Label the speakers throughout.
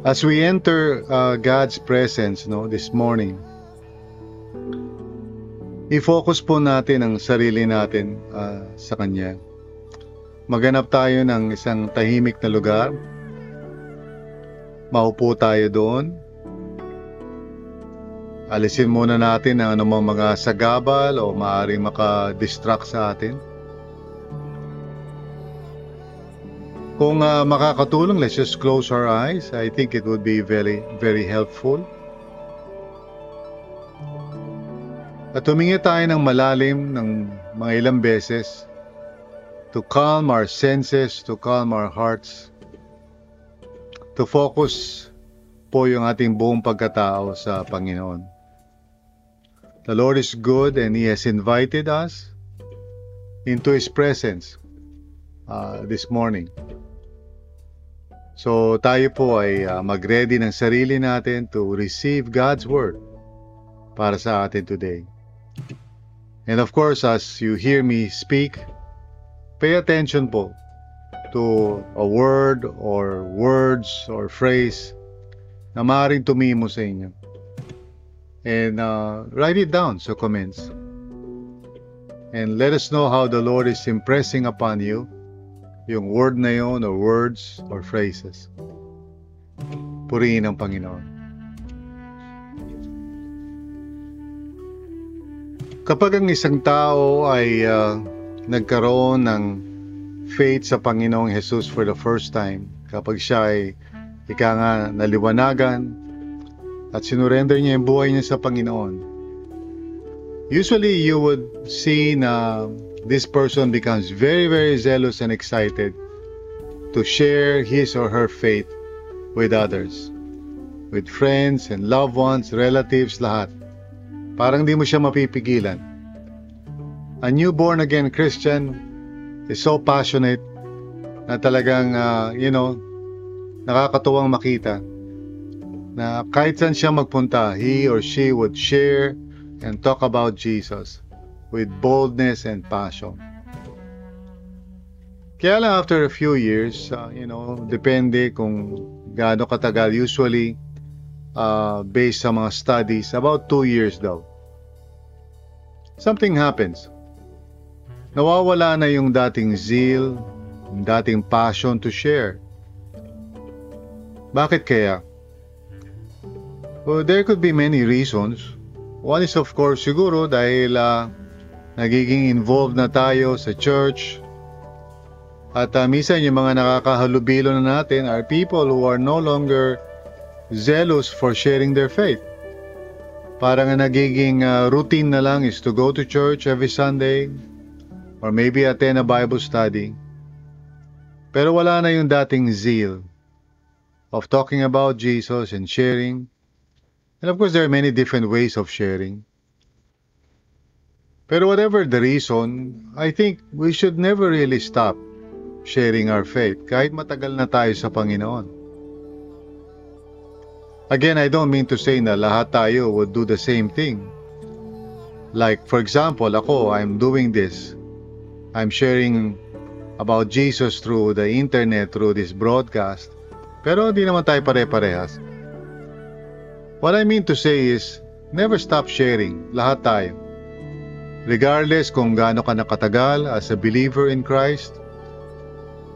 Speaker 1: As we enter uh, God's presence no this morning, i-focus po natin ang sarili natin uh, sa Kanya. Maganap tayo ng isang tahimik na lugar. Maupo tayo doon. Alisin muna natin ang anumang mga sagabal o maaaring maka-distract sa atin. Kung uh, makakatulong, let's just close our eyes. I think it would be very, very helpful. At humingi tayo ng malalim ng mga ilang beses to calm our senses, to calm our hearts, to focus po yung ating buong pagkatao sa Panginoon. The Lord is good and He has invited us into His presence uh, this morning. So tayo po ay uh, mag-ready ng sarili natin to receive God's Word para sa atin today. And of course, as you hear me speak, pay attention po to a word or words or phrase na maaaring tumimo sa inyo. And uh, write it down sa comments. And let us know how the Lord is impressing upon you yung word na yon or words or phrases. Purihin ang Panginoon. Kapag ang isang tao ay uh, nagkaroon ng faith sa Panginoong Jesus for the first time, kapag siya ay ika nga naliwanagan at sinurrender niya yung buhay niya sa Panginoon, usually you would see na this person becomes very, very zealous and excited to share his or her faith with others, with friends and loved ones, relatives, lahat. Parang di mo siya mapipigilan. A new born again Christian is so passionate na talagang, uh, you know, nakakatuwang makita na kahit saan siya magpunta, he or she would share and talk about Jesus with boldness and passion. Kaya lang after a few years, uh, you know, depende kung gaano katagal. Usually, uh, based sa mga studies, about two years daw. Something happens. Nawawala na yung dating zeal, yung dating passion to share. Bakit kaya? Well, there could be many reasons. One is of course siguro dahil uh, nagiging involved na tayo sa church. At uh, minsan yung mga nakakahalubilo na natin are people who are no longer zealous for sharing their faith. Parang nagiging uh, routine na lang is to go to church every Sunday or maybe attend a Bible study. Pero wala na yung dating zeal of talking about Jesus and sharing. And of course, there are many different ways of sharing. Pero whatever the reason, I think we should never really stop sharing our faith kahit matagal na tayo sa Panginoon. Again, I don't mean to say na lahat tayo would do the same thing. Like, for example, ako, I'm doing this. I'm sharing about Jesus through the internet, through this broadcast. Pero hindi naman tayo pare-parehas. What I mean to say is, never stop sharing. Lahat tayo. Regardless kung gaano ka nakatagal as a believer in Christ,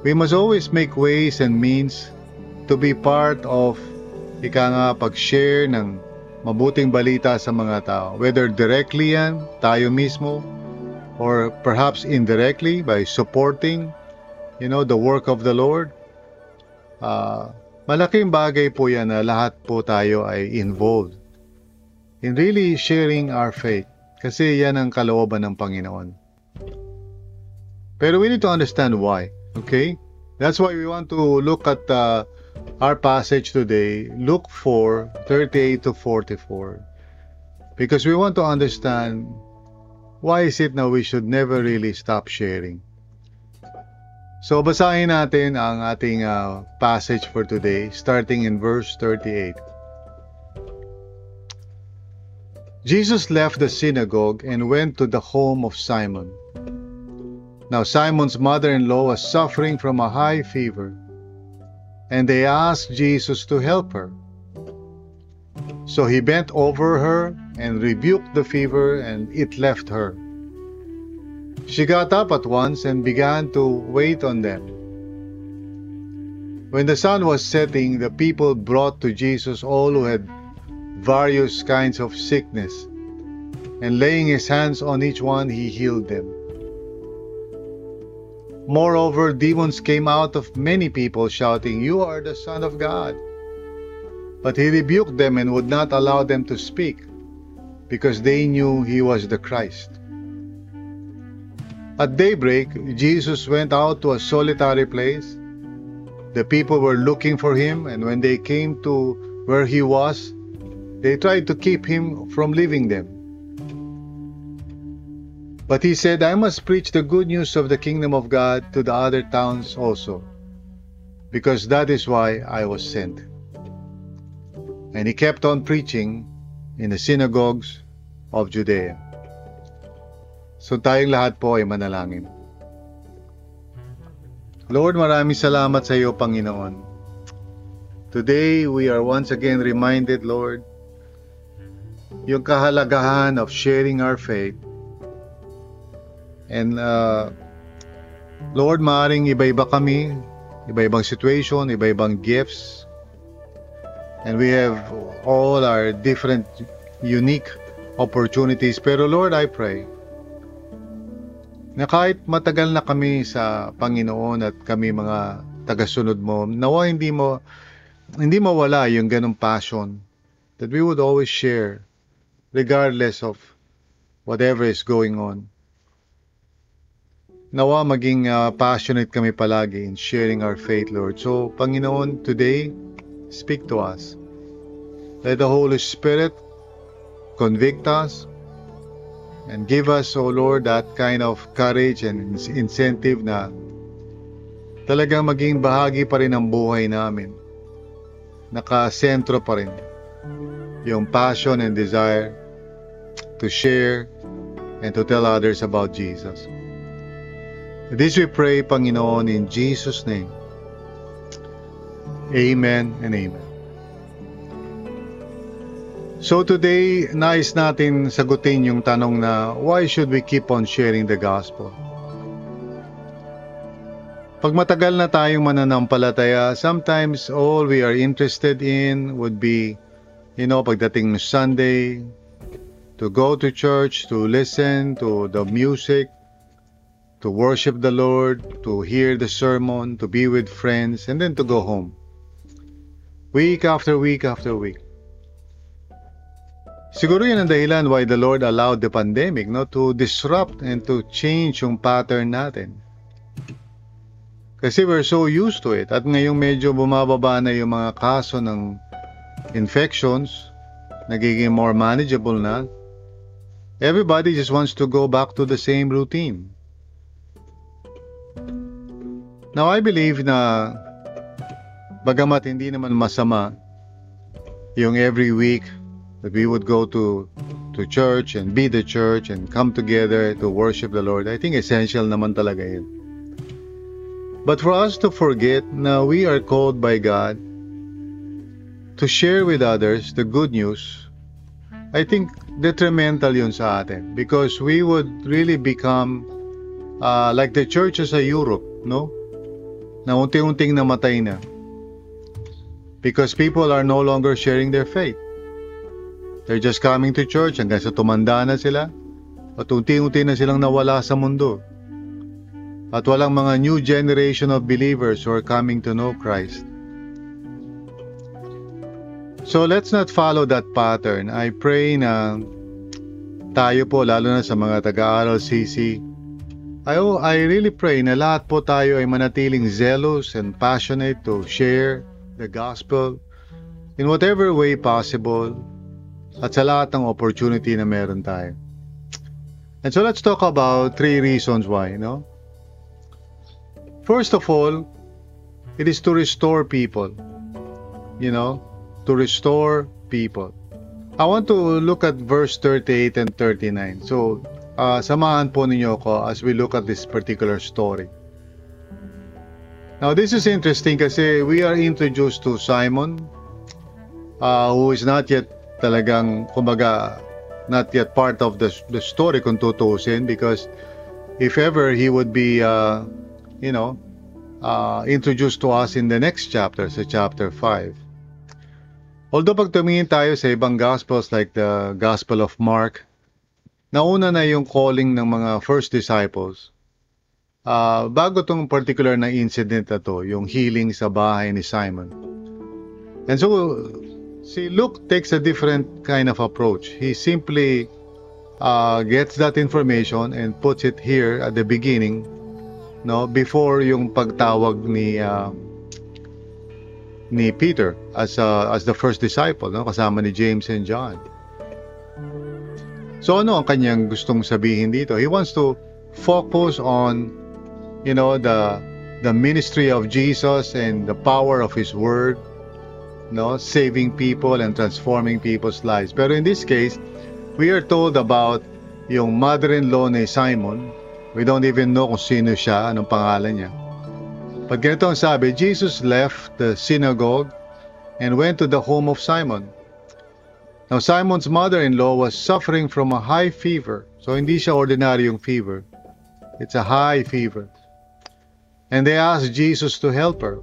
Speaker 1: we must always make ways and means to be part of ika nga pag-share ng mabuting balita sa mga tao. Whether directly yan, tayo mismo, or perhaps indirectly by supporting, you know, the work of the Lord. Uh, malaking bagay po yan na lahat po tayo ay involved in really sharing our faith. Kasi yan ang kalooban ng Panginoon. Pero we need to understand why, okay? That's why we want to look at uh, our passage today, Luke 4 38 to 44. Because we want to understand why is it now we should never really stop sharing. So basahin natin ang ating uh, passage for today starting in verse 38. Jesus left the synagogue and went to the home of Simon. Now Simon's mother-in-law was suffering from a high fever, and they asked Jesus to help her. So he bent over her and rebuked the fever, and it left her. She got up at once and began to wait on them. When the sun was setting, the people brought to Jesus all who had various kinds of sickness, and laying his hands on each one, he healed them. Moreover, demons came out of many people, shouting, You are the Son of God. But he rebuked them and would not allow them to speak, because they knew he was the Christ. At daybreak, Jesus went out to a solitary place. The people were looking for him, and when they came to where he was, they tried to keep him from leaving them. But he said, I must preach the good news of the kingdom of God to the other towns also, because that is why I was sent. And he kept on preaching in the synagogues of Judea. So tayong lahat po ay manalangin. Lord, maraming salamat sa iyo, Panginoon. Today, we are once again reminded, Lord, yung kahalagahan of sharing our faith. And, uh, Lord, maaring iba-iba kami, iba-ibang situation, iba-ibang gifts. And we have all our different, unique opportunities. Pero Lord, I pray, na kahit matagal na kami sa Panginoon at kami mga tagasunod mo, nawa hindi mo hindi mawala yung ganong passion that we would always share regardless of whatever is going on. Nawa maging uh, passionate kami palagi in sharing our faith, Lord. So, Panginoon, today, speak to us. Let the Holy Spirit convict us, And give us, O Lord, that kind of courage and incentive na talagang maging bahagi pa rin ng buhay namin. Nakasentro pa rin yung passion and desire to share and to tell others about Jesus. This we pray, Panginoon, in Jesus' name. Amen and amen. So today, nais natin sagutin yung tanong na why should we keep on sharing the gospel? Pag matagal na tayong mananampalataya, sometimes all we are interested in would be, you know, pagdating ng Sunday, to go to church, to listen to the music, to worship the Lord, to hear the sermon, to be with friends, and then to go home. Week after week after week. Siguro yan ang dahilan why the Lord allowed the pandemic no to disrupt and to change yung pattern natin. Kasi we're so used to it at ngayong medyo bumababa na yung mga kaso ng infections, nagiging more manageable na. Everybody just wants to go back to the same routine. Now I believe na bagamat hindi naman masama yung every week that we would go to to church and be the church and come together to worship the Lord. I think essential naman talaga yun. But for us to forget na we are called by God to share with others the good news, I think detrimental yun sa atin because we would really become uh, like the churches sa Europe, no? Na unti-unting namatay na. Because people are no longer sharing their faith. They're just coming to church hanggang sa tumanda na sila at unti-unti na silang nawala sa mundo. At walang mga new generation of believers who are coming to know Christ. So let's not follow that pattern. I pray na tayo po, lalo na sa mga taga-aral CC, I, I really pray na lahat po tayo ay manatiling zealous and passionate to share the gospel in whatever way possible at sa lahat ng opportunity na meron tayo. And so let's talk about three reasons why, no? First of all, it is to restore people. You know, to restore people. I want to look at verse 38 and 39. So, uh, samahan po ninyo ako as we look at this particular story. Now, this is interesting kasi we are introduced to Simon, uh, who is not yet talagang, kumbaga, not yet part of the, the story kung tutusin because if ever he would be, uh, you know, uh, introduced to us in the next chapter, sa chapter 5. Although pag tumingin tayo sa ibang gospels like the Gospel of Mark, nauna na yung calling ng mga first disciples. Uh, bago tong particular na incident na to, yung healing sa bahay ni Simon. And so, si Luke takes a different kind of approach. He simply uh, gets that information and puts it here at the beginning, no, before yung pagtawag ni uh, ni Peter as uh, as the first disciple, no, kasama ni James and John. So ano ang kanyang gustong sabihin dito? He wants to focus on you know the the ministry of Jesus and the power of his word, no, saving people and transforming people's lives. Pero in this case, we are told about yung mother-in-law ni Simon. We don't even know kung sino siya, anong pangalan niya. But ganito ang sabi, Jesus left the synagogue and went to the home of Simon. Now, Simon's mother-in-law was suffering from a high fever. So, hindi siya ordinaryong fever. It's a high fever. And they asked Jesus to help her.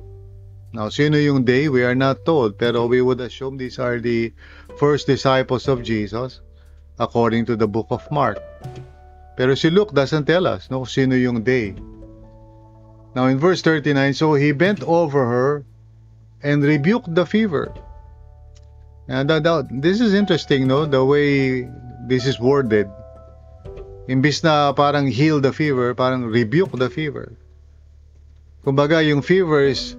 Speaker 1: Now, sino yung they? We are not told. Pero we would assume these are the first disciples of Jesus according to the book of Mark. Pero si Luke doesn't tell us no, sino yung they. Now, in verse 39, so he bent over her and rebuked the fever. And that, that, this is interesting, no? The way this is worded. Imbis na parang heal the fever, parang rebuke the fever. Kumbaga, yung fever is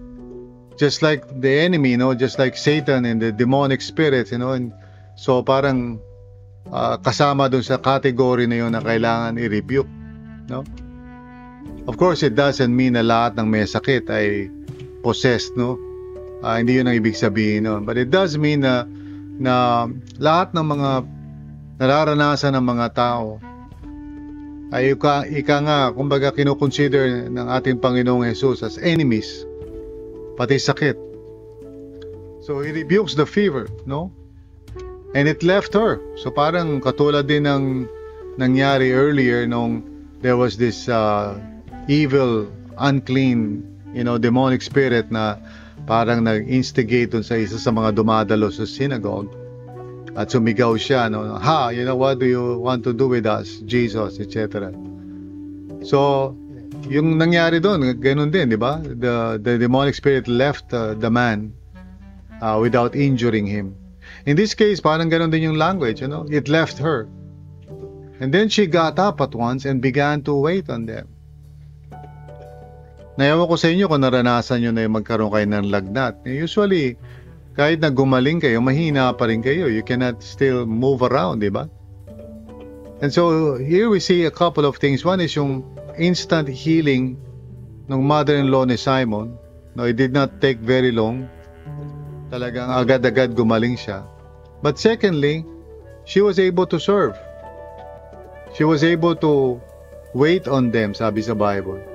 Speaker 1: just like the enemy, you know, just like Satan and the demonic spirits, you know. And so parang uh, kasama dun sa category na yun na kailangan i-rebuke, no? Of course, it doesn't mean na lahat ng may sakit ay possessed, no? Uh, hindi yun ang ibig sabihin no? But it does mean na, na lahat ng mga nararanasan ng mga tao ay ika, ika nga, kumbaga kinukonsider ng ating Panginoong Jesus as enemies, pati sakit. So he rebukes the fever, no? And it left her. So parang katulad din ng nangyari earlier nung there was this uh, evil, unclean, you know, demonic spirit na parang nag-instigate dun sa isa sa mga dumadalo sa synagogue at sumigaw siya no ha you know what do you want to do with us Jesus etc so yung nangyari doon ganun din di ba? The the demonic spirit left uh, the man uh, without injuring him. In this case parang ganun din yung language you know? It left her. And then she got up at once and began to wait on them Nayawa ko sa inyo kung naranasan nyo na yung magkaroon kayo ng lagnat. Usually, kahit na gumaling kayo, mahina pa rin kayo. You cannot still move around, di ba? And so, here we see a couple of things. One is yung instant healing ng mother-in-law ni Simon. No, it did not take very long. Talagang agad-agad gumaling siya. But secondly, she was able to serve. She was able to wait on them, sabi sa Bible.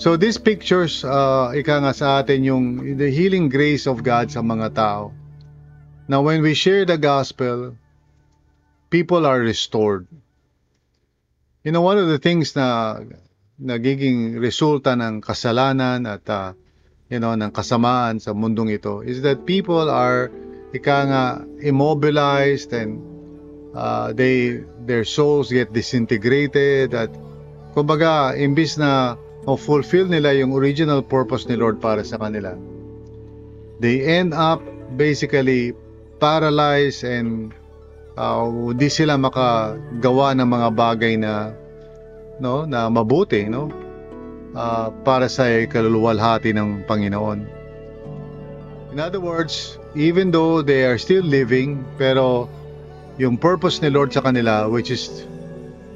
Speaker 1: So these pictures, uh, ika nga sa atin yung the healing grace of God sa mga tao. Now when we share the gospel, people are restored. You know, one of the things na nagiging resulta ng kasalanan at uh, you know, ng kasamaan sa mundong ito is that people are ika nga immobilized and uh, they their souls get disintegrated at kumbaga imbis na o fulfill nila yung original purpose ni Lord para sa kanila. They end up basically paralyzed and uh, di sila makagawa ng mga bagay na no na mabuti no uh, para sa kaluluwalhati ng Panginoon. In other words, even though they are still living pero yung purpose ni Lord sa kanila which is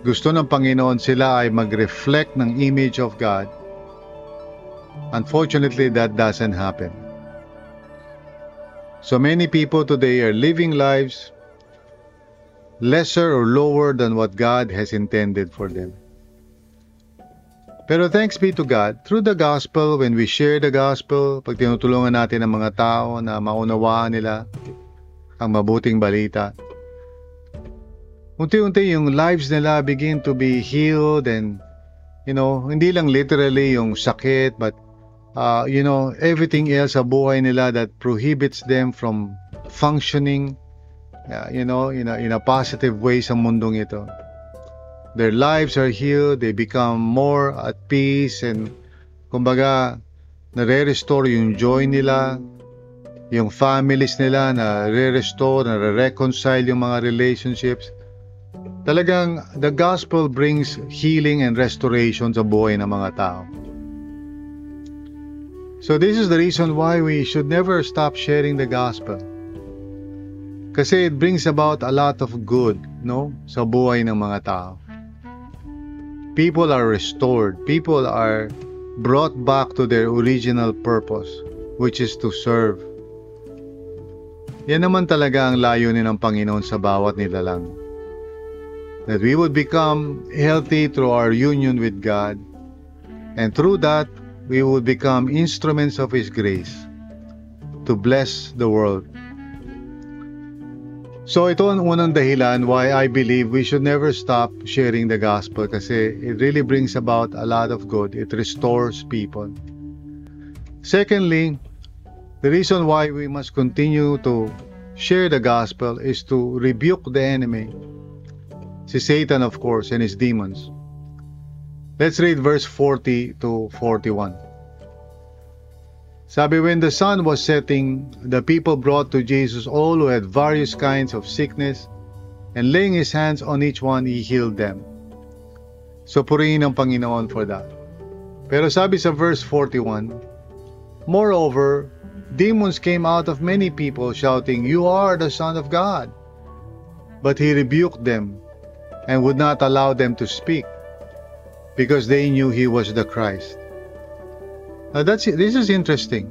Speaker 1: gusto ng Panginoon sila ay mag-reflect ng image of God. Unfortunately, that doesn't happen. So many people today are living lives lesser or lower than what God has intended for them. Pero thanks be to God, through the gospel, when we share the gospel, pag tinutulungan natin ang mga tao na maunawaan nila ang mabuting balita, unti-unti yung lives nila begin to be healed and you know, hindi lang literally yung sakit but uh, you know, everything else sa buhay nila that prohibits them from functioning uh, you know, in a, in a positive way sa mundong ito. Their lives are healed, they become more at peace and kumbaga nare-restore yung joy nila, yung families nila na re-restore, na re-reconcile yung mga relationships Talagang the gospel brings healing and restoration sa buhay ng mga tao. So this is the reason why we should never stop sharing the gospel. Kasi it brings about a lot of good, no, sa buhay ng mga tao. People are restored. People are brought back to their original purpose, which is to serve. Yan naman talaga ang layunin ng Panginoon sa bawat nilalang that we would become healthy through our union with God, and through that, we would become instruments of His grace to bless the world. So ito ang unang dahilan why I believe we should never stop sharing the gospel kasi it really brings about a lot of good. It restores people. Secondly, the reason why we must continue to share the gospel is to rebuke the enemy Si Satan, of course, and his demons. Let's read verse 40 to 41. Sabi, when the sun was setting, the people brought to Jesus all who had various kinds of sickness, and laying his hands on each one, he healed them. So purihin ang Panginoon for that. Pero sabi sa verse 41, Moreover, demons came out of many people shouting, You are the Son of God. But he rebuked them and would not allow them to speak because they knew he was the Christ. Now that's this is interesting.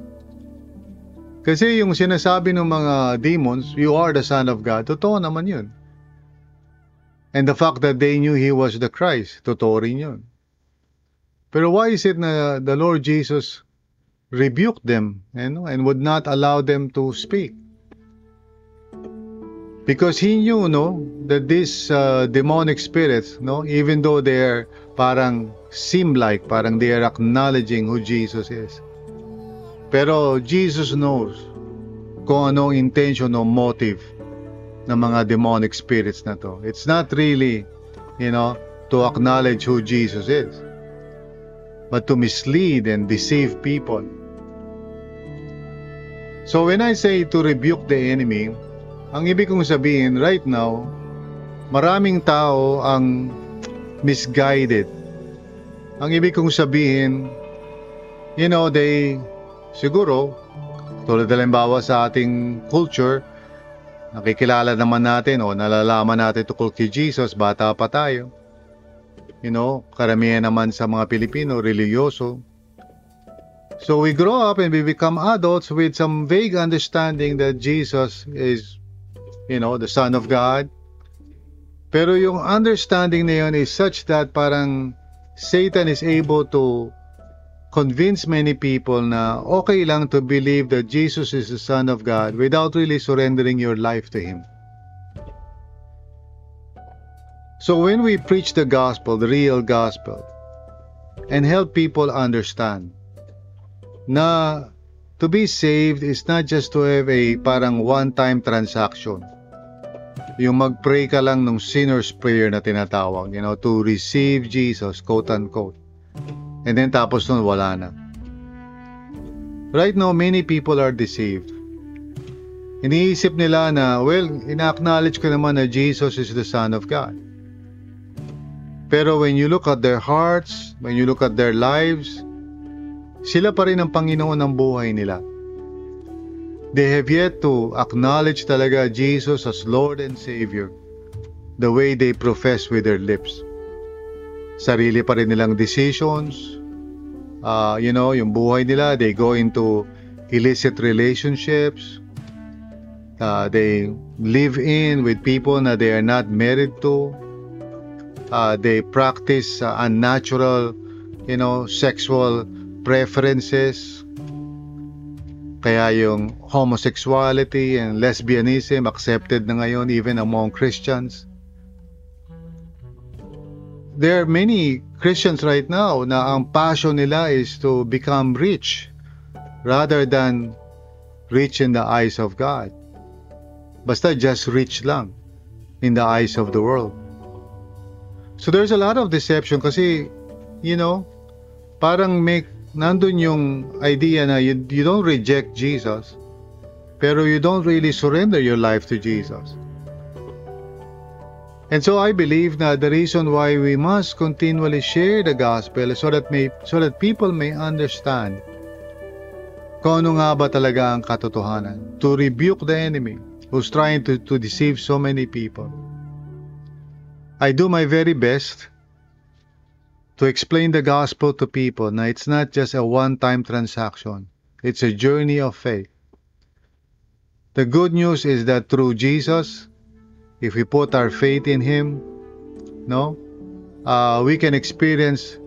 Speaker 1: Kasi yung sinasabi ng mga demons, you are the son of God, totoo naman yun. And the fact that they knew he was the Christ, totoo rin yun. Pero why is it na the Lord Jesus rebuked them know, and would not allow them to speak? Because he knew, no, that these uh, demonic spirits, no, even though they're parang seem like, parang they are acknowledging who Jesus is. Pero Jesus knows kung anong intention o motive ng mga demonic spirits na to. It's not really, you know, to acknowledge who Jesus is, but to mislead and deceive people. So when I say to rebuke the enemy, ang ibig kong sabihin, right now, maraming tao ang misguided. Ang ibig kong sabihin, you know, they, siguro, tulad na limbawa sa ating culture, nakikilala naman natin o nalalaman natin tukol kay Jesus, bata pa tayo. You know, karamihan naman sa mga Pilipino, religyoso. So we grow up and we become adults with some vague understanding that Jesus is you know, the Son of God. Pero yung understanding na yun is such that parang Satan is able to convince many people na okay lang to believe that Jesus is the Son of God without really surrendering your life to Him. So when we preach the gospel, the real gospel, and help people understand na to be saved is not just to have a parang one-time transaction yung mag-pray ka lang ng sinner's prayer na tinatawag, you know, to receive Jesus, quote-unquote. And then tapos nun, wala na. Right now, many people are deceived. Iniisip nila na, well, ina-acknowledge ko naman na Jesus is the Son of God. Pero when you look at their hearts, when you look at their lives, sila pa rin ang Panginoon ng buhay nila. They have yet to acknowledge talaga Jesus as Lord and Savior the way they profess with their lips. Sarili pa rin nilang decisions, uh, you know, yung buhay nila, they go into illicit relationships, uh, they live in with people na they are not married to, uh, they practice uh, unnatural, you know, sexual preferences. Kaya yung homosexuality and lesbianism accepted na ngayon even among Christians. There are many Christians right now na ang passion nila is to become rich rather than rich in the eyes of God. Basta just rich lang in the eyes of the world. So there's a lot of deception kasi, you know, parang make, nandun yung idea na you, you don't reject Jesus, pero you don't really surrender your life to Jesus. And so I believe na the reason why we must continually share the gospel so that may so that people may understand kung ano nga ba talaga ang katotohanan. To rebuke the enemy who's trying to, to deceive so many people. I do my very best to explain the gospel to people na it's not just a one-time transaction. It's a journey of faith. The good news is that through Jesus, if we put our faith in Him, no, uh, we can experience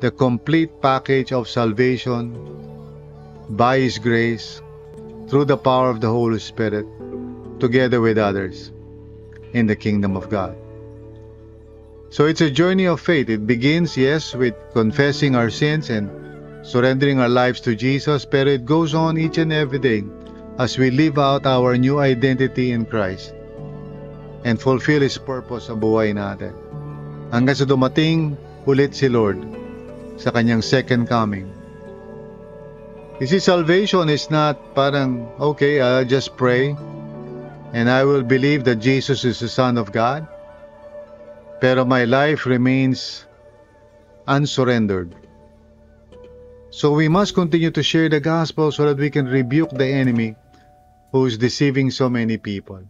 Speaker 1: the complete package of salvation by His grace through the power of the Holy Spirit together with others in the kingdom of God. So it's a journey of faith. It begins, yes, with confessing our sins and surrendering our lives to Jesus, but it goes on each and every day as we live out our new identity in Christ and fulfill His purpose sa buhay natin. Hanggang sa dumating ulit si Lord sa kanyang second coming. You see, salvation is not parang, okay, I'll just pray and I will believe that Jesus is the Son of God. Pero my life remains unsurrendered. So we must continue to share the gospel so that we can rebuke the enemy who is deceiving so many people.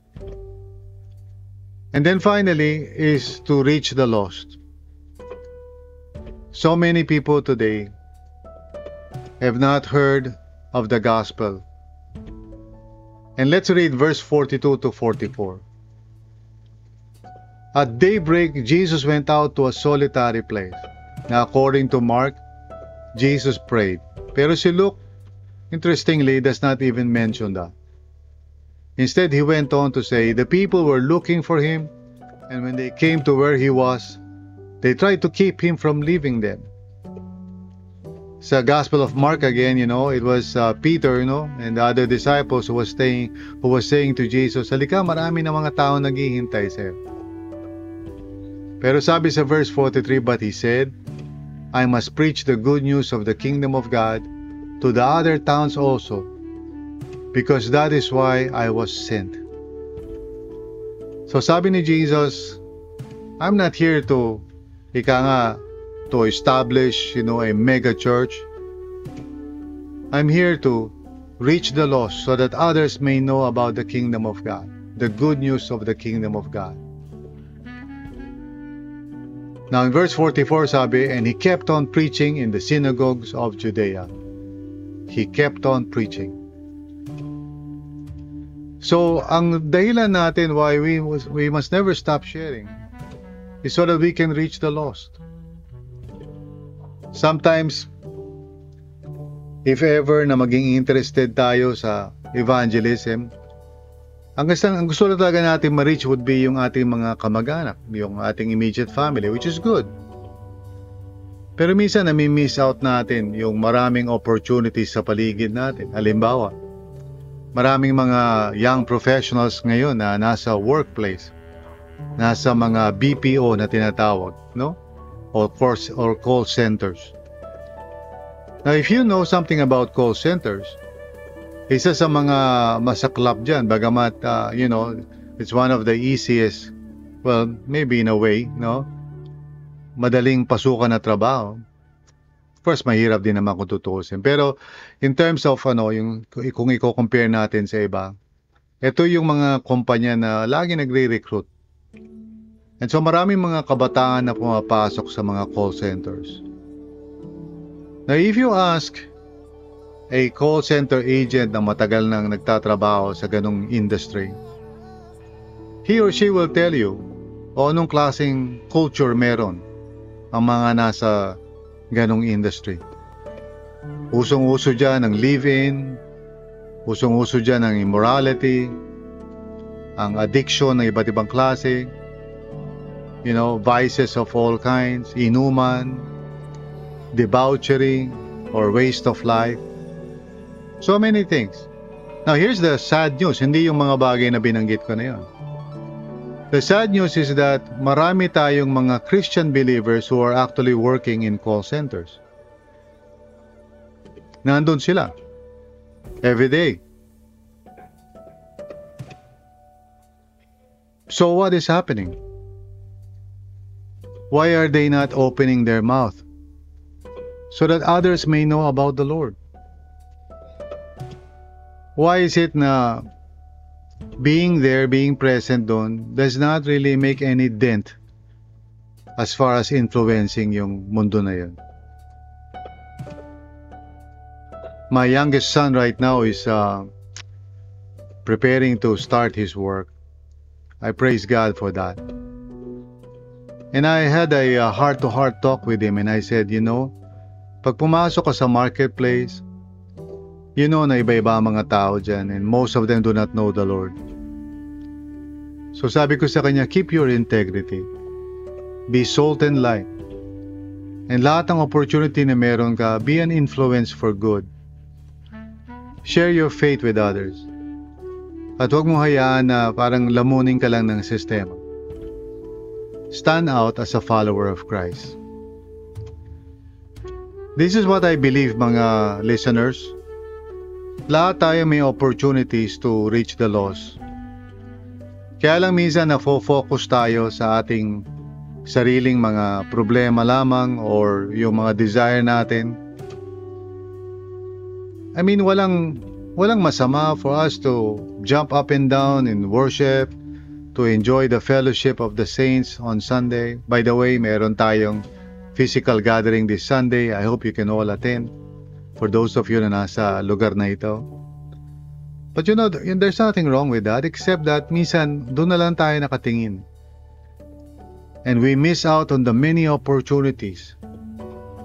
Speaker 1: And then finally is to reach the lost. So many people today have not heard of the gospel. And let's read verse 42 to 44. At daybreak, Jesus went out to a solitary place. Now, according to Mark, Jesus prayed. Pero si Luke, interestingly, does not even mention that. Instead, he went on to say, The people were looking for him, and when they came to where he was, they tried to keep him from leaving them. Sa Gospel of Mark again, you know, it was uh, Peter, you know, and the other disciples who was staying, who was saying to Jesus, Halika, marami na mga tao naghihintay sa'yo. Pero sabi sa verse 43, But he said, I must preach the good news of the kingdom of God to the other towns also, because that is why I was sent. So sabi ni Jesus, I'm not here to, ika nga, to establish, you know, a mega church. I'm here to reach the lost so that others may know about the kingdom of God, the good news of the kingdom of God. Now in verse 44 sabi, And he kept on preaching in the synagogues of Judea. He kept on preaching. So, ang dahilan natin why we, we must never stop sharing is so that we can reach the lost. Sometimes, if ever na maging interested tayo sa evangelism, ang gusto, ang gusto na talaga natin ma-reach would be yung ating mga kamag-anak, yung ating immediate family, which is good. Pero minsan nami-miss out natin yung maraming opportunities sa paligid natin. Halimbawa, maraming mga young professionals ngayon na nasa workplace, nasa mga BPO na tinatawag, no? Or course or call centers. Now, if you know something about call centers, isa sa mga masaklap dyan, bagamat, uh, you know, it's one of the easiest, well, maybe in a way, no? madaling pasukan na trabaho. Of course, mahirap din naman kung tutuusin. Pero in terms of ano, yung kung i-compare natin sa iba, ito yung mga kumpanya na lagi nagre-recruit. And so maraming mga kabataan na pumapasok sa mga call centers. Now if you ask a call center agent na matagal nang nagtatrabaho sa ganong industry, he or she will tell you o anong klaseng culture meron ang mga nasa ganong industry. Usong-uso dyan ang live-in, usong-uso dyan ang immorality, ang addiction ng iba't ibang klase, you know, vices of all kinds, inuman, debauchery, or waste of life. So many things. Now, here's the sad news. Hindi yung mga bagay na binanggit ko na yun. The sad news is that marami tayong mga Christian believers who are actually working in call centers. Nandun sila. Every day. So what is happening? Why are they not opening their mouth? So that others may know about the Lord. Why is it na being there, being present doon, does not really make any dent as far as influencing yung mundo na yun. My youngest son right now is uh, preparing to start his work. I praise God for that. And I had a heart-to-heart talk with him and I said, you know, pag pumasok ka sa marketplace, you know na iba-iba ang mga tao dyan and most of them do not know the Lord. So sabi ko sa kanya, keep your integrity. Be salt and light. And lahat ng opportunity na meron ka, be an influence for good. Share your faith with others. At huwag mo hayaan na parang lamunin ka lang ng sistema. Stand out as a follower of Christ. This is what I believe mga listeners. Lahat tayo may opportunities to reach the lost. Kaya lang minsan nafo-focus tayo sa ating sariling mga problema lamang or yung mga desire natin. I mean, walang walang masama for us to jump up and down in worship, to enjoy the fellowship of the saints on Sunday. By the way, meron tayong physical gathering this Sunday. I hope you can all attend. For those of you na nasa lugar na ito. But you know, there's nothing wrong with that except that minsan doon na lang tayo nakatingin. And we miss out on the many opportunities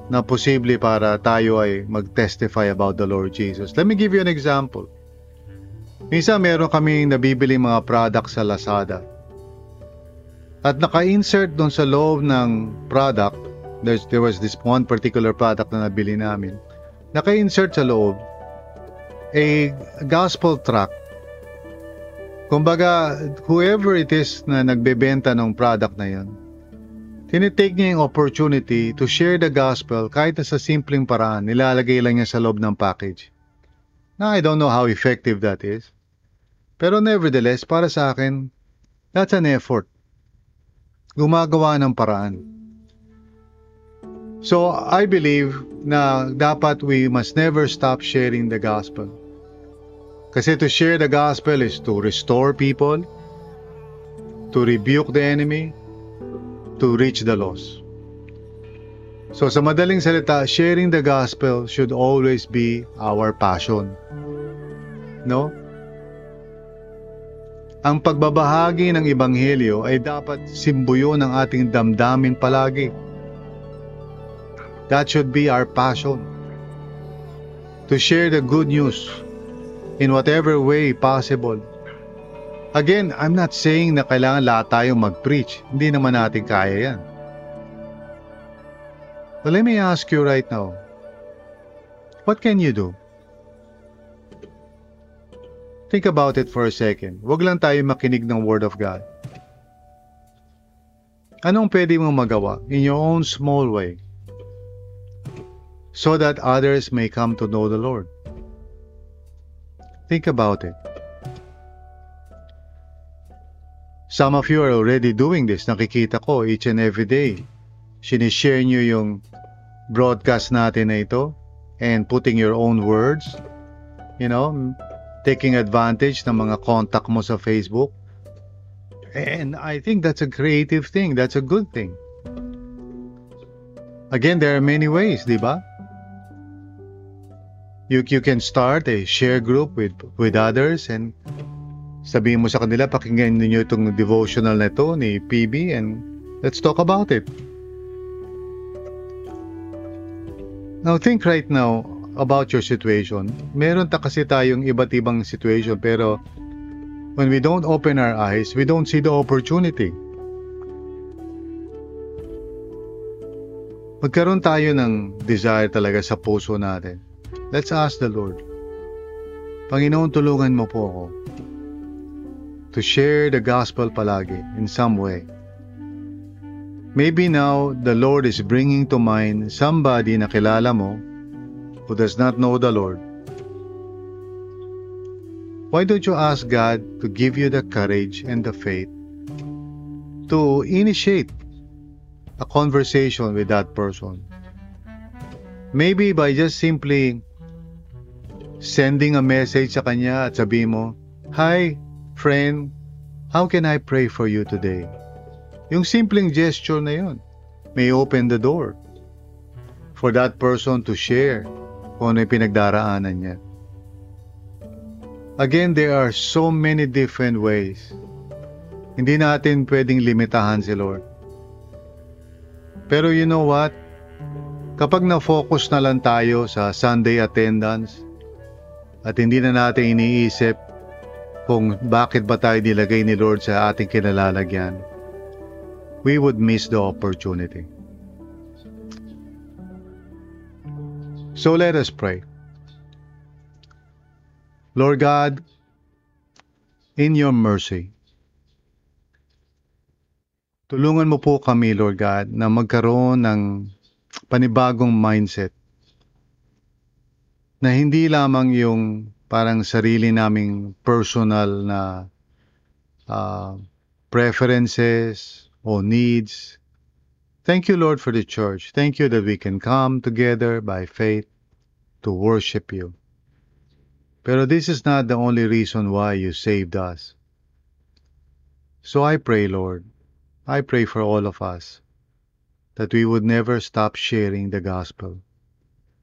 Speaker 1: na posible para tayo ay mag-testify about the Lord Jesus. Let me give you an example. Minsan meron kaming nabibili mga products sa Lazada. At naka-insert doon sa loob ng product, there's, there was this one particular product na nabili namin. Naka-insert sa loob a gospel tract. Kumbaga, whoever it is na nagbebenta ng product na yan, tinitake niya yung opportunity to share the gospel kahit sa simpleng paraan, nilalagay lang niya sa loob ng package. Now, I don't know how effective that is. Pero nevertheless, para sa akin, that's an effort. Gumagawa ng paraan. So, I believe na dapat we must never stop sharing the gospel. Kasi to share the gospel is to restore people, to rebuke the enemy, to reach the lost. So sa madaling salita, sharing the gospel should always be our passion. No? Ang pagbabahagi ng ebanghelyo ay dapat simbuyo ng ating damdamin palagi. That should be our passion. To share the good news in whatever way possible. Again, I'm not saying na kailangan lahat tayong mag-preach. Hindi naman natin kaya yan. But let me ask you right now, what can you do? Think about it for a second. Huwag lang tayo makinig ng Word of God. Anong pwede mong magawa in your own small way so that others may come to know the Lord? Think about it. Some of you are already doing this. Nakikita ko each and every day. sinishare nyo yung broadcast natin na ito and putting your own words, you know, taking advantage ng mga contact mo sa Facebook. And I think that's a creative thing. That's a good thing. Again, there are many ways, di ba? You, you can start a share group with, with others and sabihin mo sa kanila, pakinggan niyo itong devotional na ito ni PB and let's talk about it. Now, think right now about your situation. Meron ta kasi tayong iba't ibang situation pero when we don't open our eyes, we don't see the opportunity. Magkaroon tayo ng desire talaga sa puso natin. Let's ask the Lord. Panginoon, tulungan mo po ako to share the gospel palagi in some way. Maybe now the Lord is bringing to mind somebody na kilala mo who does not know the Lord. Why don't you ask God to give you the courage and the faith to initiate a conversation with that person? Maybe by just simply sending a message sa kanya at sabi mo, Hi, friend, how can I pray for you today? Yung simpleng gesture na yun may open the door for that person to share kung ano yung pinagdaraanan niya. Again, there are so many different ways. Hindi natin pwedeng limitahan si Lord. Pero you know what? Kapag na-focus na lang tayo sa Sunday attendance at hindi na natin iniisip kung bakit ba tayo nilagay ni Lord sa ating kinalalagyan, we would miss the opportunity. So let us pray. Lord God, in your mercy, tulungan mo po kami, Lord God, na magkaroon ng panibagong mindset na hindi lamang yung parang sarili naming personal na uh, preferences, or needs. Thank you, Lord, for the church. Thank you that we can come together by faith to worship you. Pero this is not the only reason why you saved us. So I pray, Lord, I pray for all of us that we would never stop sharing the gospel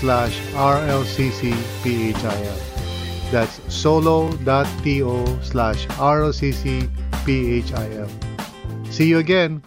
Speaker 1: slash rlccphil. That's solo.to slash rlccphil. See you again.